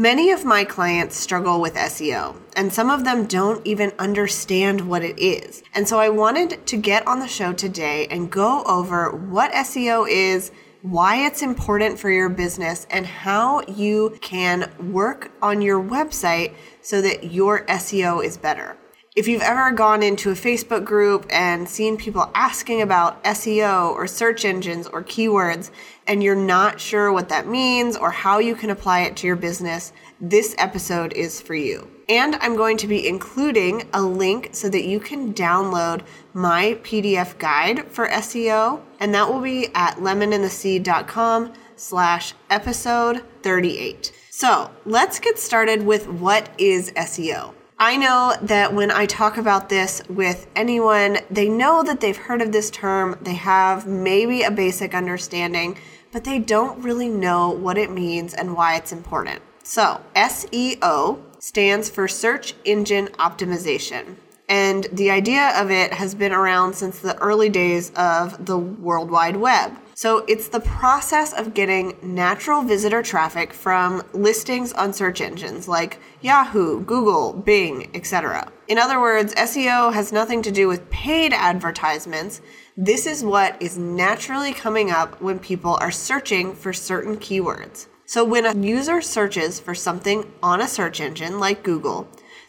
Many of my clients struggle with SEO, and some of them don't even understand what it is. And so I wanted to get on the show today and go over what SEO is, why it's important for your business, and how you can work on your website so that your SEO is better. If you've ever gone into a Facebook group and seen people asking about SEO or search engines or keywords, and you're not sure what that means or how you can apply it to your business, this episode is for you. And I'm going to be including a link so that you can download my PDF guide for SEO, and that will be at lemonandthesea.com slash episode 38. So let's get started with what is SEO. I know that when I talk about this with anyone, they know that they've heard of this term, they have maybe a basic understanding, but they don't really know what it means and why it's important. So, SEO stands for Search Engine Optimization. And the idea of it has been around since the early days of the World Wide Web. So it's the process of getting natural visitor traffic from listings on search engines like Yahoo, Google, Bing, etc. In other words, SEO has nothing to do with paid advertisements. This is what is naturally coming up when people are searching for certain keywords. So when a user searches for something on a search engine like Google,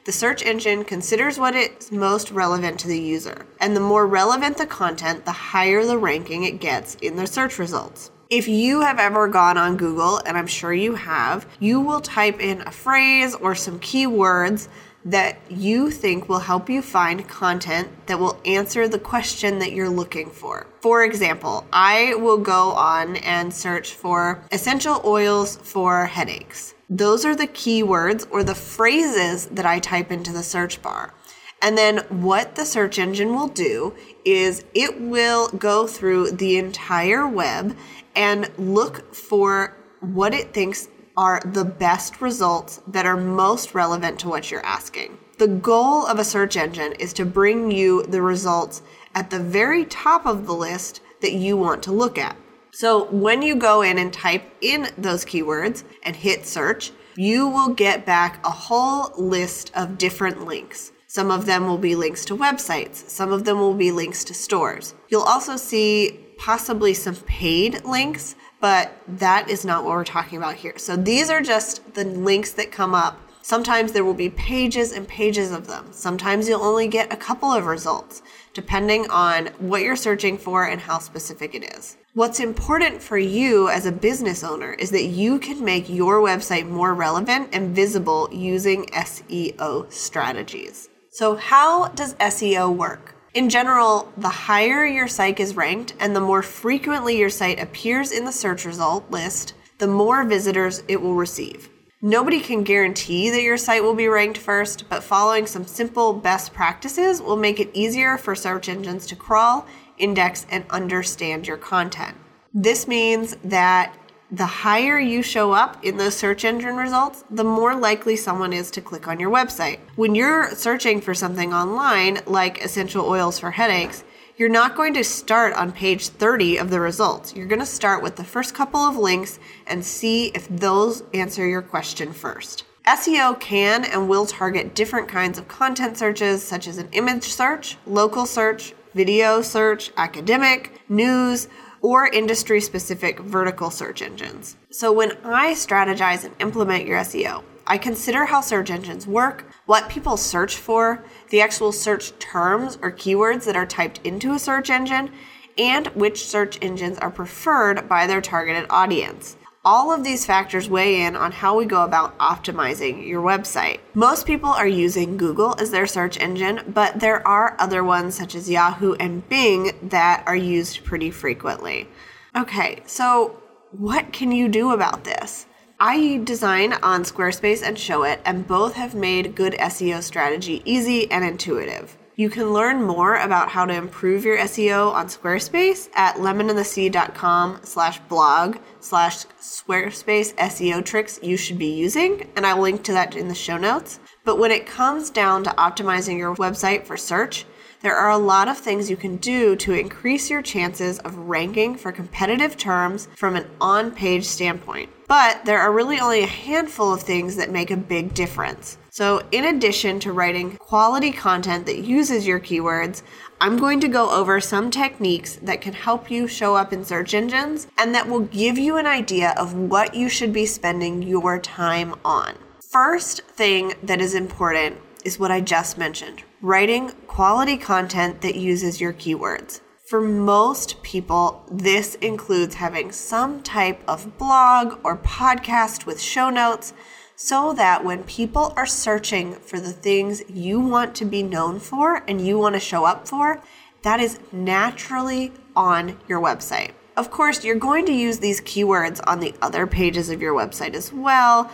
the search engine considers what is most relevant to the user, and the more relevant the content, the higher the ranking it gets in the search results. If you have ever gone on Google, and I'm sure you have, you will type in a phrase or some keywords that you think will help you find content that will answer the question that you're looking for. For example, I will go on and search for essential oils for headaches. Those are the keywords or the phrases that I type into the search bar. And then what the search engine will do is it will go through the entire web and look for what it thinks are the best results that are most relevant to what you're asking. The goal of a search engine is to bring you the results at the very top of the list that you want to look at. So when you go in and type in those keywords and hit search, you will get back a whole list of different links. Some of them will be links to websites, some of them will be links to stores. You'll also see possibly some paid links, but that is not what we're talking about here. So these are just the links that come up. Sometimes there will be pages and pages of them. Sometimes you'll only get a couple of results, depending on what you're searching for and how specific it is. What's important for you as a business owner is that you can make your website more relevant and visible using SEO strategies. So, how does SEO work? In general, the higher your site is ranked and the more frequently your site appears in the search result list, the more visitors it will receive. Nobody can guarantee that your site will be ranked first, but following some simple best practices will make it easier for search engines to crawl index, and understand your content. This means that the higher you show up in those search engine results, the more likely someone is to click on your website. When you're searching for something online, like essential oils for headaches, you're not going to start on page 30 of the results. You're going to start with the first couple of links and see if those answer your question first. SEO can and will target different kinds of content searches, such as an image search, local search, video search, academic, news, or industry specific vertical search engines. So when I strategize and implement your SEO, I consider how search engines work, what people search for, the actual search terms or keywords that are typed into a search engine, and which search engines are preferred by their targeted audience. All of these factors weigh in on how we go about optimizing your website. Most people are using Google as their search engine, but there are other ones such as Yahoo and Bing that are used pretty frequently. Okay, so what can you do about this? I design on Squarespace and Showit, and both have made good SEO strategy easy and intuitive. You can learn more about how to improve your SEO on Squarespace at lemonandthesea.com slash blog slash Squarespace SEO tricks you should be using, and I'll link to that in the show notes. But when it comes down to optimizing your website for search, there are a lot of things you can do to increase your chances of ranking for competitive terms from an on page standpoint. But there are really only a handful of things that make a big difference. So, in addition to writing quality content that uses your keywords, I'm going to go over some techniques that can help you show up in search engines and that will give you an idea of what you should be spending your time on. First thing that is important is what I just mentioned writing quality content that uses your keywords. For most people, this includes having some type of blog or podcast with show notes so that when people are searching for the things you want to be known for and you want to show up for, that is naturally on your website. Of course, you're going to use these keywords on the other pages of your website as well.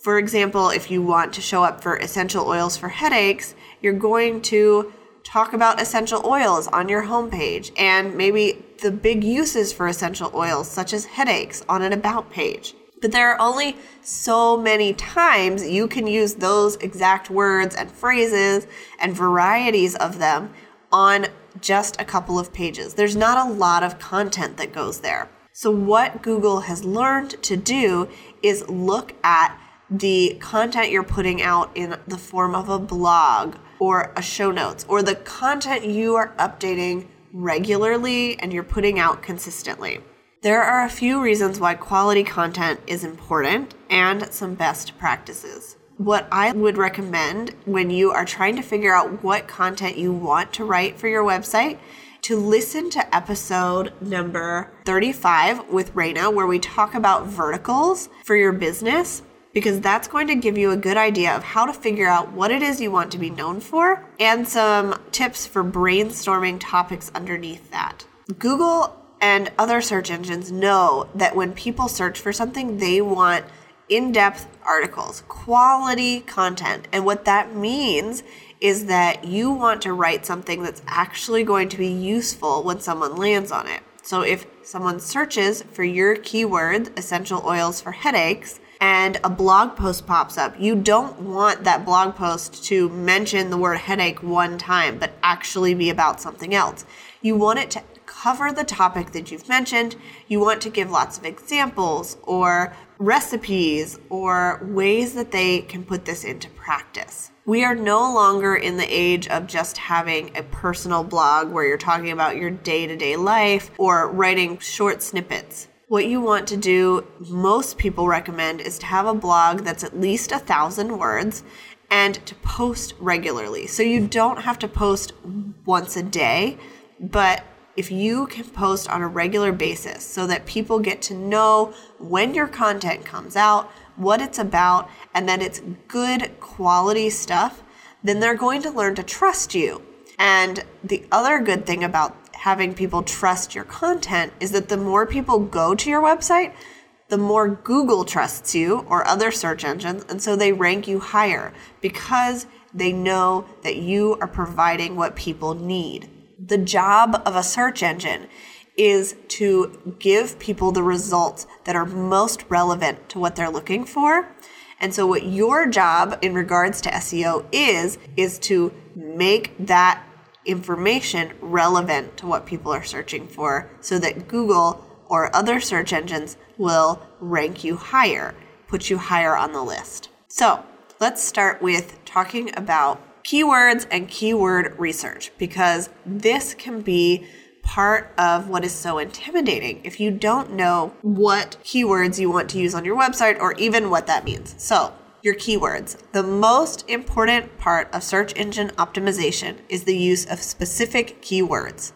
For example, if you want to show up for essential oils for headaches, you're going to talk about essential oils on your homepage and maybe the big uses for essential oils, such as headaches, on an about page. But there are only so many times you can use those exact words and phrases and varieties of them on just a couple of pages. There's not a lot of content that goes there. So, what Google has learned to do is look at the content you're putting out in the form of a blog or a show notes or the content you are updating regularly and you're putting out consistently. There are a few reasons why quality content is important and some best practices. What I would recommend when you are trying to figure out what content you want to write for your website to listen to episode number 35 with Reina, where we talk about verticals for your business because that's going to give you a good idea of how to figure out what it is you want to be known for and some tips for brainstorming topics underneath that. Google and other search engines know that when people search for something, they want in depth articles, quality content. And what that means is that you want to write something that's actually going to be useful when someone lands on it. So if someone searches for your keyword, essential oils for headaches, and a blog post pops up, you don't want that blog post to mention the word headache one time, but actually be about something else. You want it to cover the topic that you've mentioned. You want to give lots of examples or recipes or ways that they can put this into practice. We are no longer in the age of just having a personal blog where you're talking about your day to day life or writing short snippets what you want to do, most people recommend, is to have a blog that's at least a thousand words and to post regularly. So you don't have to post once a day, but if you can post on a regular basis so that people get to know when your content comes out, what it's about, and that it's good quality stuff, then they're going to learn to trust you. And the other good thing about having people trust your content is that the more people go to your website, the more Google trusts you or other search engines, and so they rank you higher because they know that you are providing what people need. The job of a search engine is to give people the results that are most relevant to what they're looking for. And so what your job in regards to SEO is is to make that information relevant to what people are searching for so that Google or other search engines will rank you higher, put you higher on the list. So let's start with talking about keywords and keyword research because this can be part of what is so intimidating if you don't know what keywords you want to use on your website or even what that means. So your keywords. The most important part of search engine optimization is the use of specific keywords.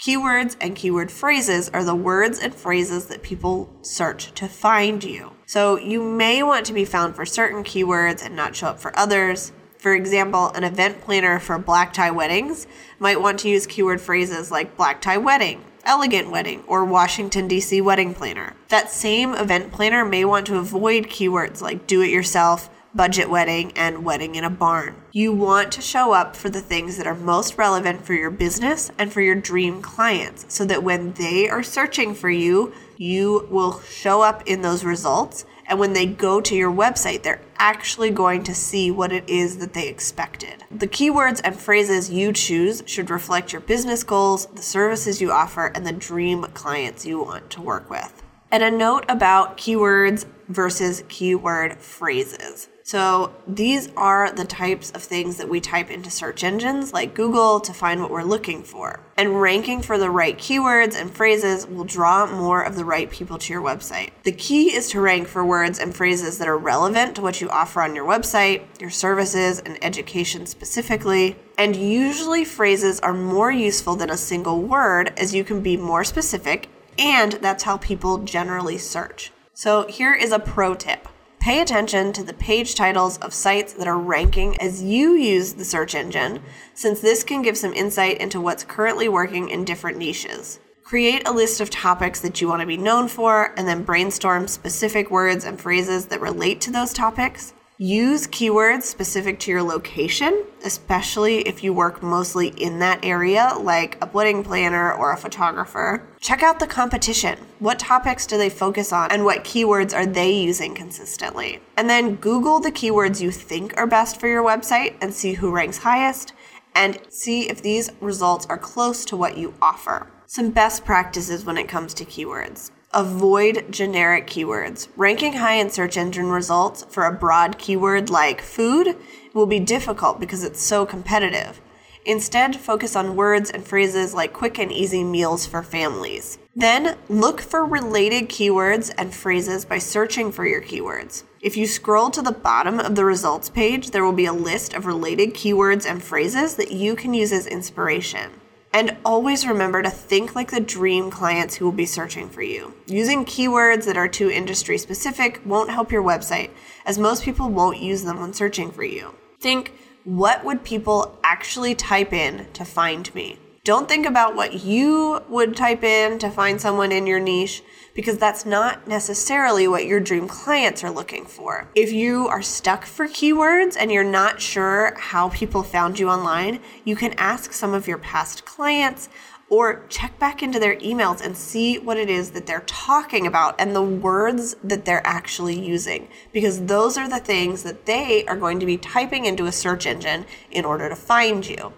Keywords and keyword phrases are the words and phrases that people search to find you. So you may want to be found for certain keywords and not show up for others. For example, an event planner for black tie weddings might want to use keyword phrases like black tie wedding, elegant wedding or Washington, D.C. wedding planner. That same event planner may want to avoid keywords like do it yourself, budget wedding, and wedding in a barn. You want to show up for the things that are most relevant for your business and for your dream clients so that when they are searching for you, you will show up in those results. And when they go to your website, they're actually going to see what it is that they expected. The keywords and phrases you choose should reflect your business goals, the services you offer, and the dream clients you want to work with. And a note about keywords versus keyword phrases. So these are the types of things that we type into search engines like Google to find what we're looking for. And ranking for the right keywords and phrases will draw more of the right people to your website. The key is to rank for words and phrases that are relevant to what you offer on your website, your services, and education specifically. And usually phrases are more useful than a single word as you can be more specific, and that's how people generally search. So here is a pro tip. Pay attention to the page titles of sites that are ranking as you use the search engine, since this can give some insight into what's currently working in different niches. Create a list of topics that you want to be known for, and then brainstorm specific words and phrases that relate to those topics. Use keywords specific to your location, especially if you work mostly in that area, like a wedding planner or a photographer. Check out the competition. What topics do they focus on, and what keywords are they using consistently? And then Google the keywords you think are best for your website and see who ranks highest, and see if these results are close to what you offer. Some best practices when it comes to keywords. Avoid generic keywords. Ranking high in search engine results for a broad keyword like food will be difficult because it's so competitive. Instead, focus on words and phrases like quick and easy meals for families. Then, look for related keywords and phrases by searching for your keywords. If you scroll to the bottom of the results page, there will be a list of related keywords and phrases that you can use as inspiration. And always remember to think like the dream clients who will be searching for you. Using keywords that are too industry specific won't help your website, as most people won't use them when searching for you. Think, what would people actually type in to find me? Don't think about what you would type in to find someone in your niche because that's not necessarily what your dream clients are looking for. If you are stuck for keywords and you're not sure how people found you online, you can ask some of your past clients or check back into their emails and see what it is that they're talking about and the words that they're actually using because those are the things that they are going to be typing into a search engine in order to find you.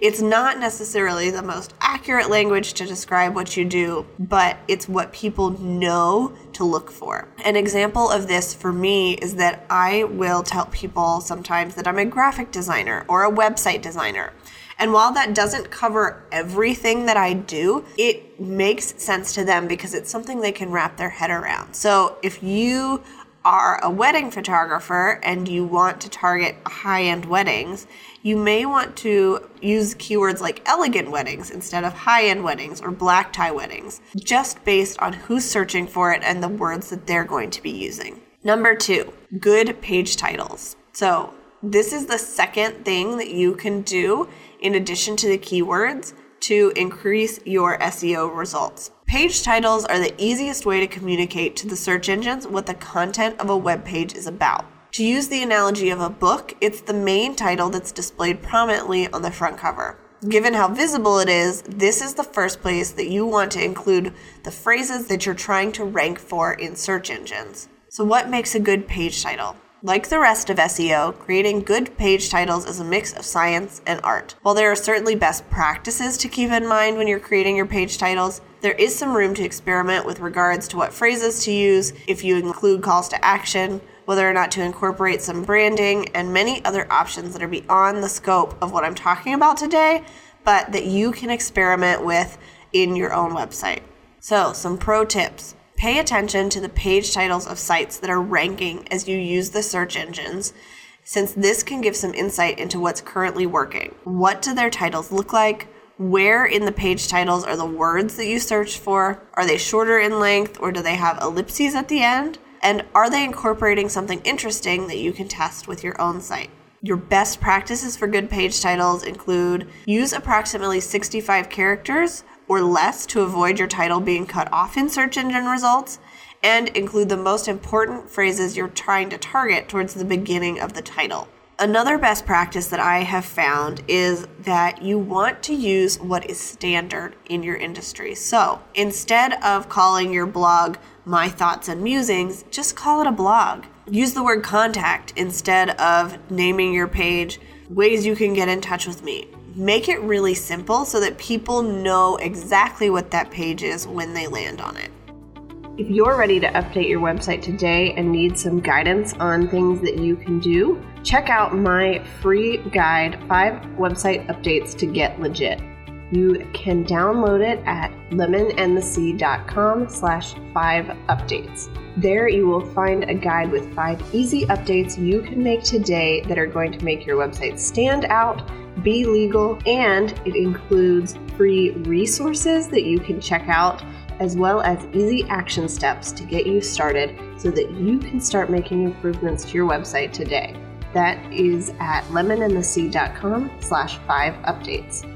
It's not necessarily the most accurate language to describe what you do, but it's what people know to look for. An example of this for me is that I will tell people sometimes that I'm a graphic designer or a website designer. And while that doesn't cover everything that I do, it makes sense to them because it's something they can wrap their head around. So if you are a wedding photographer and you want to target high end weddings, you may want to use keywords like elegant weddings instead of high end weddings or black tie weddings, just based on who's searching for it and the words that they're going to be using. Number two, good page titles. So, this is the second thing that you can do in addition to the keywords to increase your SEO results. Page titles are the easiest way to communicate to the search engines what the content of a web page is about. To use the analogy of a book, it's the main title that's displayed prominently on the front cover. Given how visible it is, this is the first place that you want to include the phrases that you're trying to rank for in search engines. So, what makes a good page title? Like the rest of SEO, creating good page titles is a mix of science and art. While there are certainly best practices to keep in mind when you're creating your page titles, there is some room to experiment with regards to what phrases to use, if you include calls to action, whether or not to incorporate some branding, and many other options that are beyond the scope of what I'm talking about today, but that you can experiment with in your own website. So, some pro tips. Pay attention to the page titles of sites that are ranking as you use the search engines, since this can give some insight into what's currently working. What do their titles look like? Where in the page titles are the words that you searched for? Are they shorter in length or do they have ellipses at the end? And are they incorporating something interesting that you can test with your own site? Your best practices for good page titles include use approximately 65 characters or less to avoid your title being cut off in search engine results, and include the most important phrases you're trying to target towards the beginning of the title. Another best practice that I have found is that you want to use what is standard in your industry. So instead of calling your blog My Thoughts and Musings, just call it a blog. Use the word contact instead of naming your page ways you can get in touch with me. Make it really simple so that people know exactly what that page is when they land on it. If you're ready to update your website today and need some guidance on things that you can do, check out my free guide, Five Website Updates to Get Legit. You can download it at lemonandthesea.com slash five updates. There you will find a guide with five easy updates you can make today that are going to make your website stand out, be legal, and it includes free resources that you can check out as well as easy action steps to get you started so that you can start making improvements to your website today. That is at lemonandthesea.com slash five updates.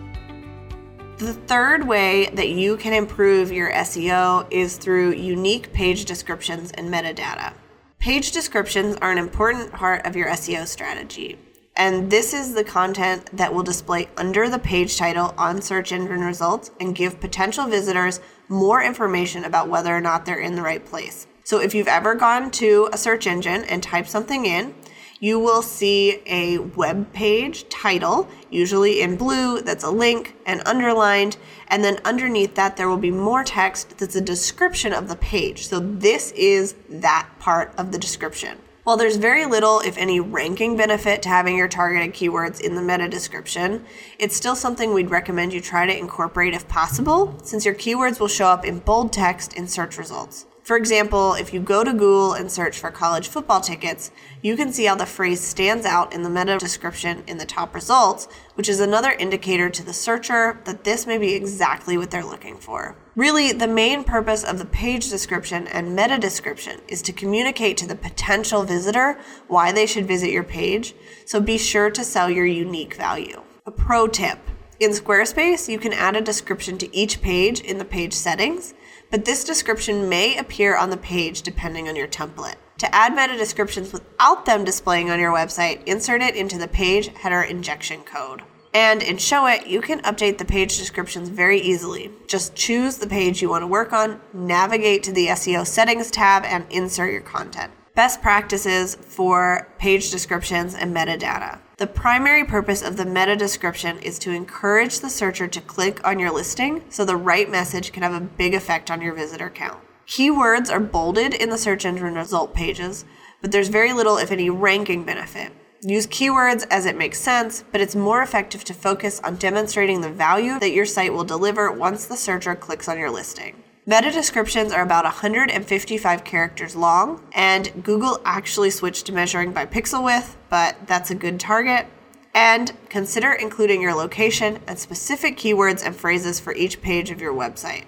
The third way that you can improve your SEO is through unique page descriptions and metadata. Page descriptions are an important part of your SEO strategy. And this is the content that will display under the page title on search engine results and give potential visitors more information about whether or not they're in the right place. So if you've ever gone to a search engine and typed something in, you will see a web page title, usually in blue, that's a link and underlined. And then underneath that, there will be more text that's a description of the page. So this is that part of the description. While there's very little, if any, ranking benefit to having your targeted keywords in the meta description, it's still something we'd recommend you try to incorporate if possible, since your keywords will show up in bold text in search results. For example, if you go to Google and search for college football tickets, you can see how the phrase stands out in the meta description in the top results, which is another indicator to the searcher that this may be exactly what they're looking for. Really, the main purpose of the page description and meta description is to communicate to the potential visitor why they should visit your page, so be sure to sell your unique value. A pro tip in Squarespace, you can add a description to each page in the page settings but this description may appear on the page depending on your template. To add meta descriptions without them displaying on your website, insert it into the page header injection code. And in Showit, you can update the page descriptions very easily. Just choose the page you want to work on, navigate to the SEO settings tab, and insert your content. Best practices for page descriptions and metadata. The primary purpose of the meta description is to encourage the searcher to click on your listing so the right message can have a big effect on your visitor count. Keywords are bolded in the search engine result pages, but there's very little, if any, ranking benefit. Use keywords as it makes sense, but it's more effective to focus on demonstrating the value that your site will deliver once the searcher clicks on your listing. Meta descriptions are about 155 characters long, and Google actually switched to measuring by pixel width, but that's a good target. And consider including your location and specific keywords and phrases for each page of your website.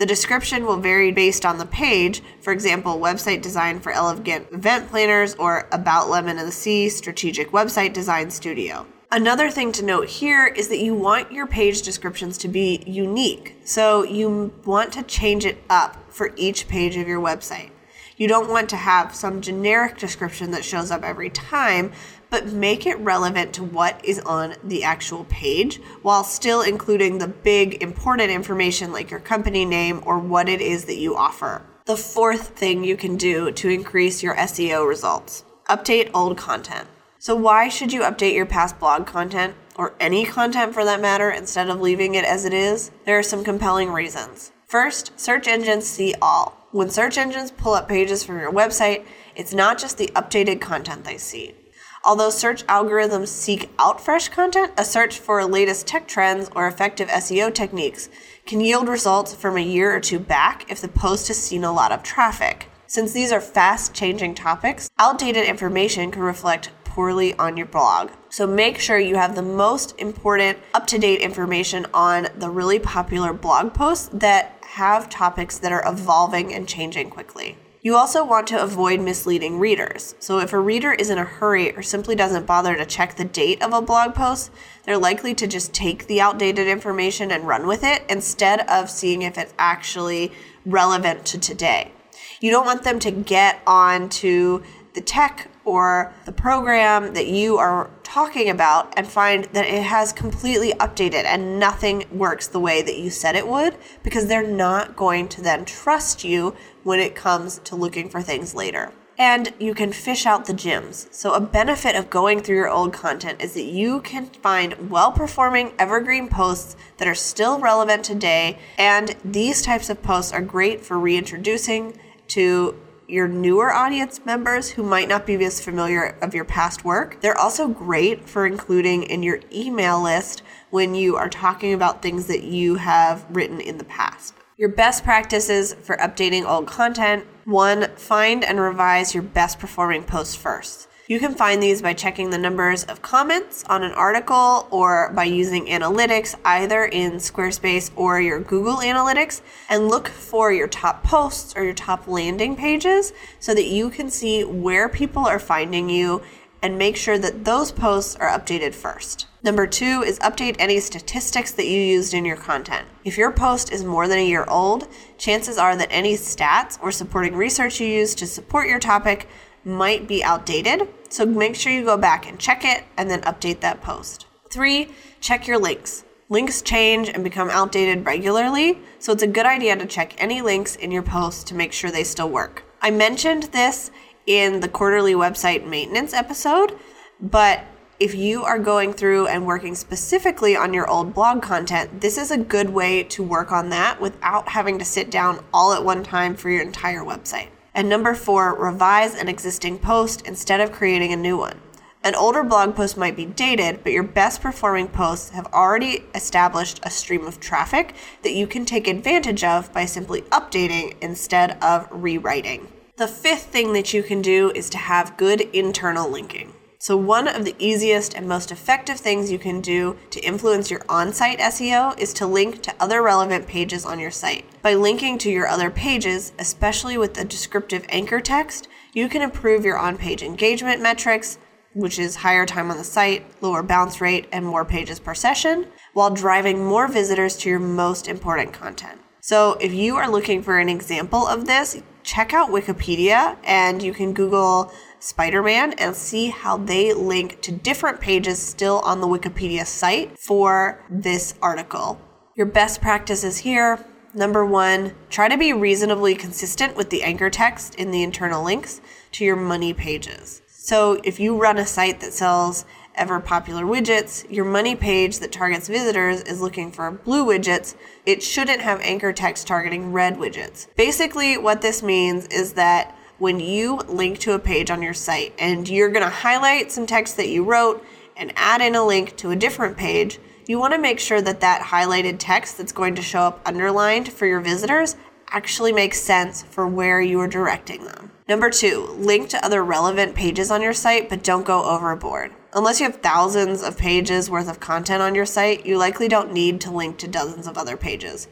The description will vary based on the page, for example, website design for elegant event planners or about Lemon and the Sea strategic website design studio. Another thing to note here is that you want your page descriptions to be unique. So you want to change it up for each page of your website. You don't want to have some generic description that shows up every time, but make it relevant to what is on the actual page while still including the big important information like your company name or what it is that you offer. The fourth thing you can do to increase your SEO results update old content. So, why should you update your past blog content, or any content for that matter, instead of leaving it as it is? There are some compelling reasons. First, search engines see all. When search engines pull up pages from your website, it's not just the updated content they see. Although search algorithms seek out fresh content, a search for latest tech trends or effective SEO techniques can yield results from a year or two back if the post has seen a lot of traffic. Since these are fast changing topics, outdated information can reflect poorly on your blog. So make sure you have the most important up to date information on the really popular blog posts that have topics that are evolving and changing quickly. You also want to avoid misleading readers. So, if a reader is in a hurry or simply doesn't bother to check the date of a blog post, they're likely to just take the outdated information and run with it instead of seeing if it's actually relevant to today. You don't want them to get on to the tech or the program that you are talking about and find that it has completely updated and nothing works the way that you said it would because they're not going to then trust you when it comes to looking for things later. And you can fish out the gems. So, a benefit of going through your old content is that you can find well performing evergreen posts that are still relevant today. And these types of posts are great for reintroducing to your newer audience members who might not be as familiar of your past work. They're also great for including in your email list when you are talking about things that you have written in the past. Your best practices for updating old content one, find and revise your best performing posts first. You can find these by checking the numbers of comments on an article or by using analytics either in Squarespace or your Google Analytics and look for your top posts or your top landing pages so that you can see where people are finding you and make sure that those posts are updated first. Number two is update any statistics that you used in your content. If your post is more than a year old, chances are that any stats or supporting research you used to support your topic might be outdated. So make sure you go back and check it and then update that post. Three, check your links. Links change and become outdated regularly, so it's a good idea to check any links in your post to make sure they still work. I mentioned this in the quarterly website maintenance episode, but if you are going through and working specifically on your old blog content, this is a good way to work on that without having to sit down all at one time for your entire website. And number four, revise an existing post instead of creating a new one. An older blog post might be dated, but your best performing posts have already established a stream of traffic that you can take advantage of by simply updating instead of rewriting. The fifth thing that you can do is to have good internal linking. So, one of the easiest and most effective things you can do to influence your on site SEO is to link to other relevant pages on your site. By linking to your other pages, especially with the descriptive anchor text, you can improve your on page engagement metrics, which is higher time on the site, lower bounce rate, and more pages per session, while driving more visitors to your most important content. So, if you are looking for an example of this, check out Wikipedia and you can Google Spider Man and see how they link to different pages still on the Wikipedia site for this article. Your best practices here number one, try to be reasonably consistent with the anchor text in the internal links to your money pages. So if you run a site that sells ever popular widgets, your money page that targets visitors is looking for blue widgets, it shouldn't have anchor text targeting red widgets. Basically, what this means is that when you link to a page on your site and you're going to highlight some text that you wrote and add in a link to a different page, you want to make sure that that highlighted text that's going to show up underlined for your visitors actually makes sense for where you are directing them. Number two, link to other relevant pages on your site, but don't go overboard. Unless you have thousands of pages worth of content on your site, you likely don't need to link to dozens of other pages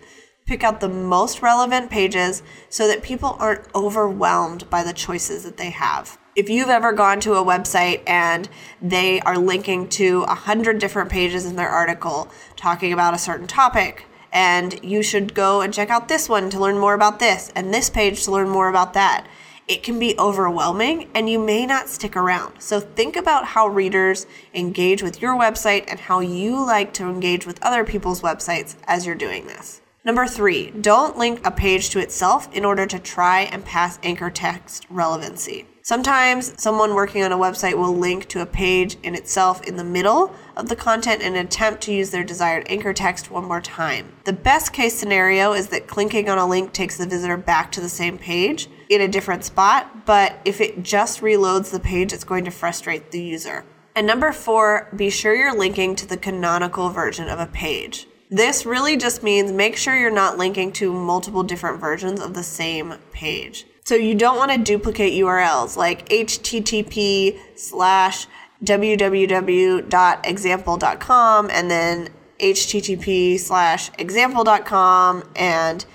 pick out the most relevant pages so that people aren't overwhelmed by the choices that they have. If you've ever gone to a website and they are linking to a hundred different pages in their article talking about a certain topic, and you should go and check out this one to learn more about this, and this page to learn more about that. It can be overwhelming and you may not stick around. So, think about how readers engage with your website and how you like to engage with other people's websites as you're doing this. Number three, don't link a page to itself in order to try and pass anchor text relevancy. Sometimes someone working on a website will link to a page in itself in the middle of the content in attempt to use their desired anchor text one more time. The best case scenario is that clicking on a link takes the visitor back to the same page in a different spot, but if it just reloads the page, it's going to frustrate the user. And number four, be sure you're linking to the canonical version of a page. This really just means make sure you're not linking to multiple different versions of the same page. So you don't want to duplicate URLs like http slash www.example.com and then http slash example.com and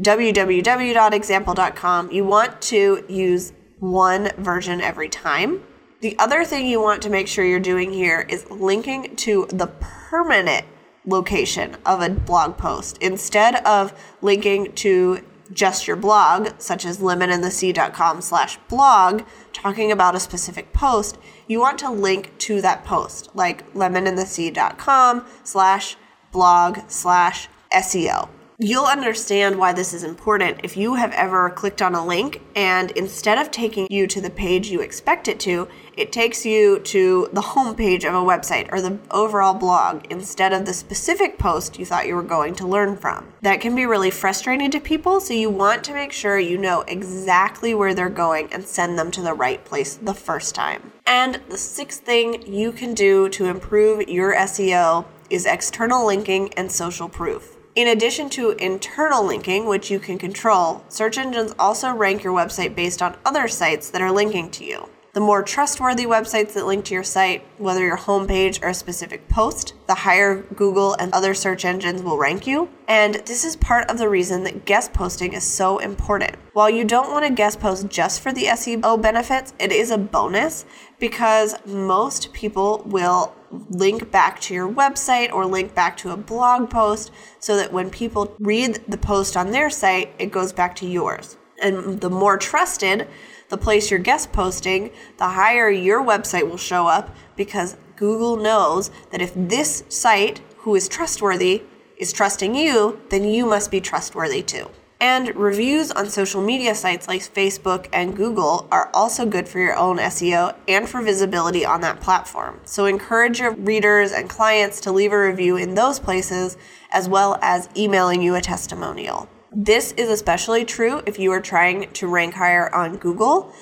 www.example.com, you want to use one version every time. The other thing you want to make sure you're doing here is linking to the permanent location of a blog post instead of linking to just your blog, such as lemonandthesea.com slash blog, talking about a specific post, you want to link to that post, like lemonandthesea.com slash blog slash SEO. You'll understand why this is important if you have ever clicked on a link and instead of taking you to the page you expect it to, it takes you to the homepage of a website or the overall blog instead of the specific post you thought you were going to learn from. That can be really frustrating to people, so you want to make sure you know exactly where they're going and send them to the right place the first time. And the sixth thing you can do to improve your SEO is external linking and social proof. In addition to internal linking, which you can control, search engines also rank your website based on other sites that are linking to you. The more trustworthy websites that link to your site, whether your homepage or a specific post, the higher Google and other search engines will rank you. And this is part of the reason that guest posting is so important. While you don't want to guest post just for the SEO benefits, it is a bonus because most people will link back to your website or link back to a blog post so that when people read the post on their site, it goes back to yours. And the more trusted the place you're guest posting, the higher your website will show up because Google knows that if this site, who is trustworthy, is trusting you, then you must be trustworthy too. And reviews on social media sites like Facebook and Google are also good for your own SEO and for visibility on that platform. So encourage your readers and clients to leave a review in those places as well as emailing you a testimonial. This is especially true if you are trying to rank higher on Google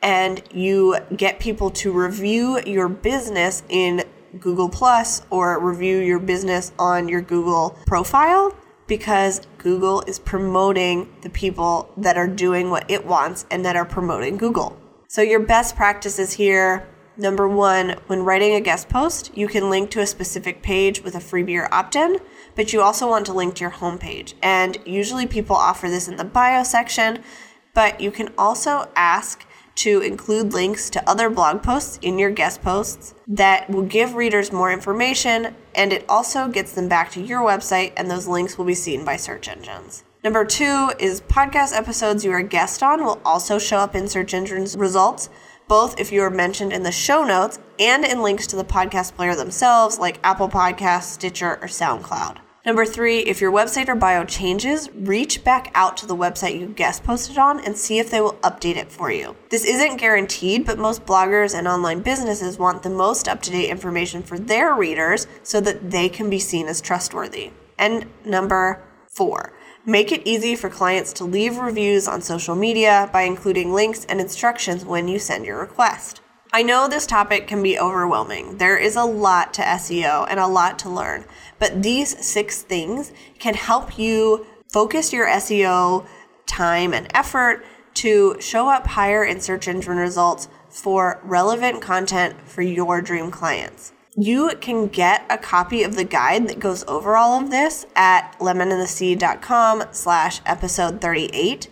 and you get people to review your business in Google Plus or review your business on your Google profile because Google is promoting the people that are doing what it wants and that are promoting Google. So, your best practices here number one, when writing a guest post, you can link to a specific page with a freebie or opt in, but you also want to link to your homepage. And usually people offer this in the bio section, but you can also ask to include links to other blog posts in your guest posts that will give readers more information and it also gets them back to your website and those links will be seen by search engines. Number two is podcast episodes you are guest on will also show up in search engines results, both if you are mentioned in the show notes and in links to the podcast player themselves, like Apple Podcasts, Stitcher, or SoundCloud. Number three, if your website or bio changes, reach back out to the website you guest posted on and see if they will update it for you. This isn't guaranteed, but most bloggers and online businesses want the most up to date information for their readers so that they can be seen as trustworthy. And number four, make it easy for clients to leave reviews on social media by including links and instructions when you send your request. I know this topic can be overwhelming. There is a lot to SEO and a lot to learn, but these six things can help you focus your SEO time and effort to show up higher in search engine results for relevant content for your dream clients. You can get a copy of the guide that goes over all of this at lemonandthesea.com slash episode 38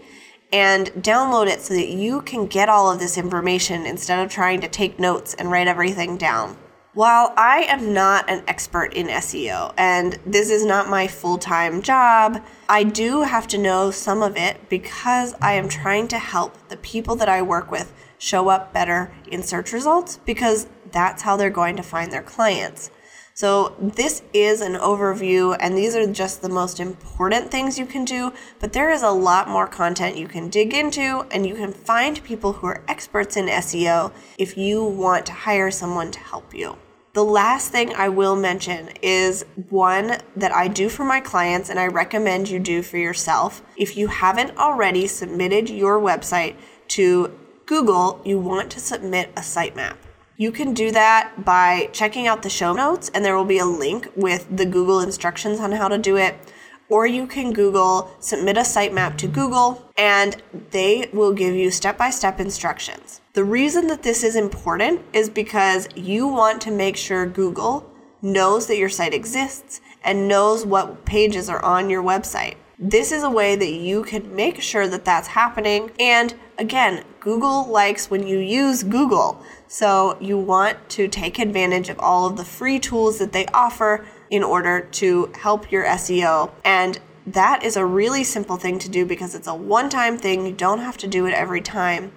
and download it so that you can get all of this information instead of trying to take notes and write everything down. While I am not an expert in SEO and this is not my full time job, I do have to know some of it because I am trying to help the people that I work with show up better in search results because that's how they're going to find their clients. So, this is an overview, and these are just the most important things you can do, but there is a lot more content you can dig into, and you can find people who are experts in SEO if you want to hire someone to help you. The last thing I will mention is one that I do for my clients and I recommend you do for yourself. If you haven't already submitted your website to Google, you want to submit a sitemap. You can do that by checking out the show notes, and there will be a link with the Google instructions on how to do it. Or you can Google submit a sitemap to Google, and they will give you step by step instructions. The reason that this is important is because you want to make sure Google knows that your site exists and knows what pages are on your website. This is a way that you can make sure that that's happening. And again, Google likes when you use Google. So you want to take advantage of all of the free tools that they offer in order to help your SEO. And that is a really simple thing to do because it's a one time thing. You don't have to do it every time.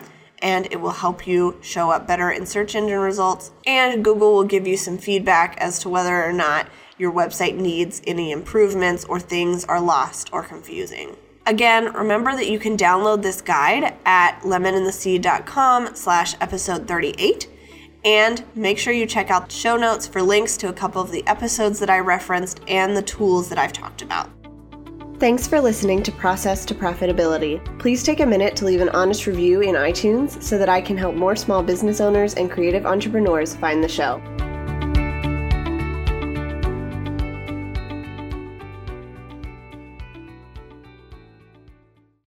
And it will help you show up better in search engine results. And Google will give you some feedback as to whether or not your website needs any improvements or things are lost or confusing. Again, remember that you can download this guide at lemonandthesea.com slash episode 38. And make sure you check out the show notes for links to a couple of the episodes that I referenced and the tools that I've talked about. Thanks for listening to Process to Profitability. Please take a minute to leave an honest review in iTunes so that I can help more small business owners and creative entrepreneurs find the show.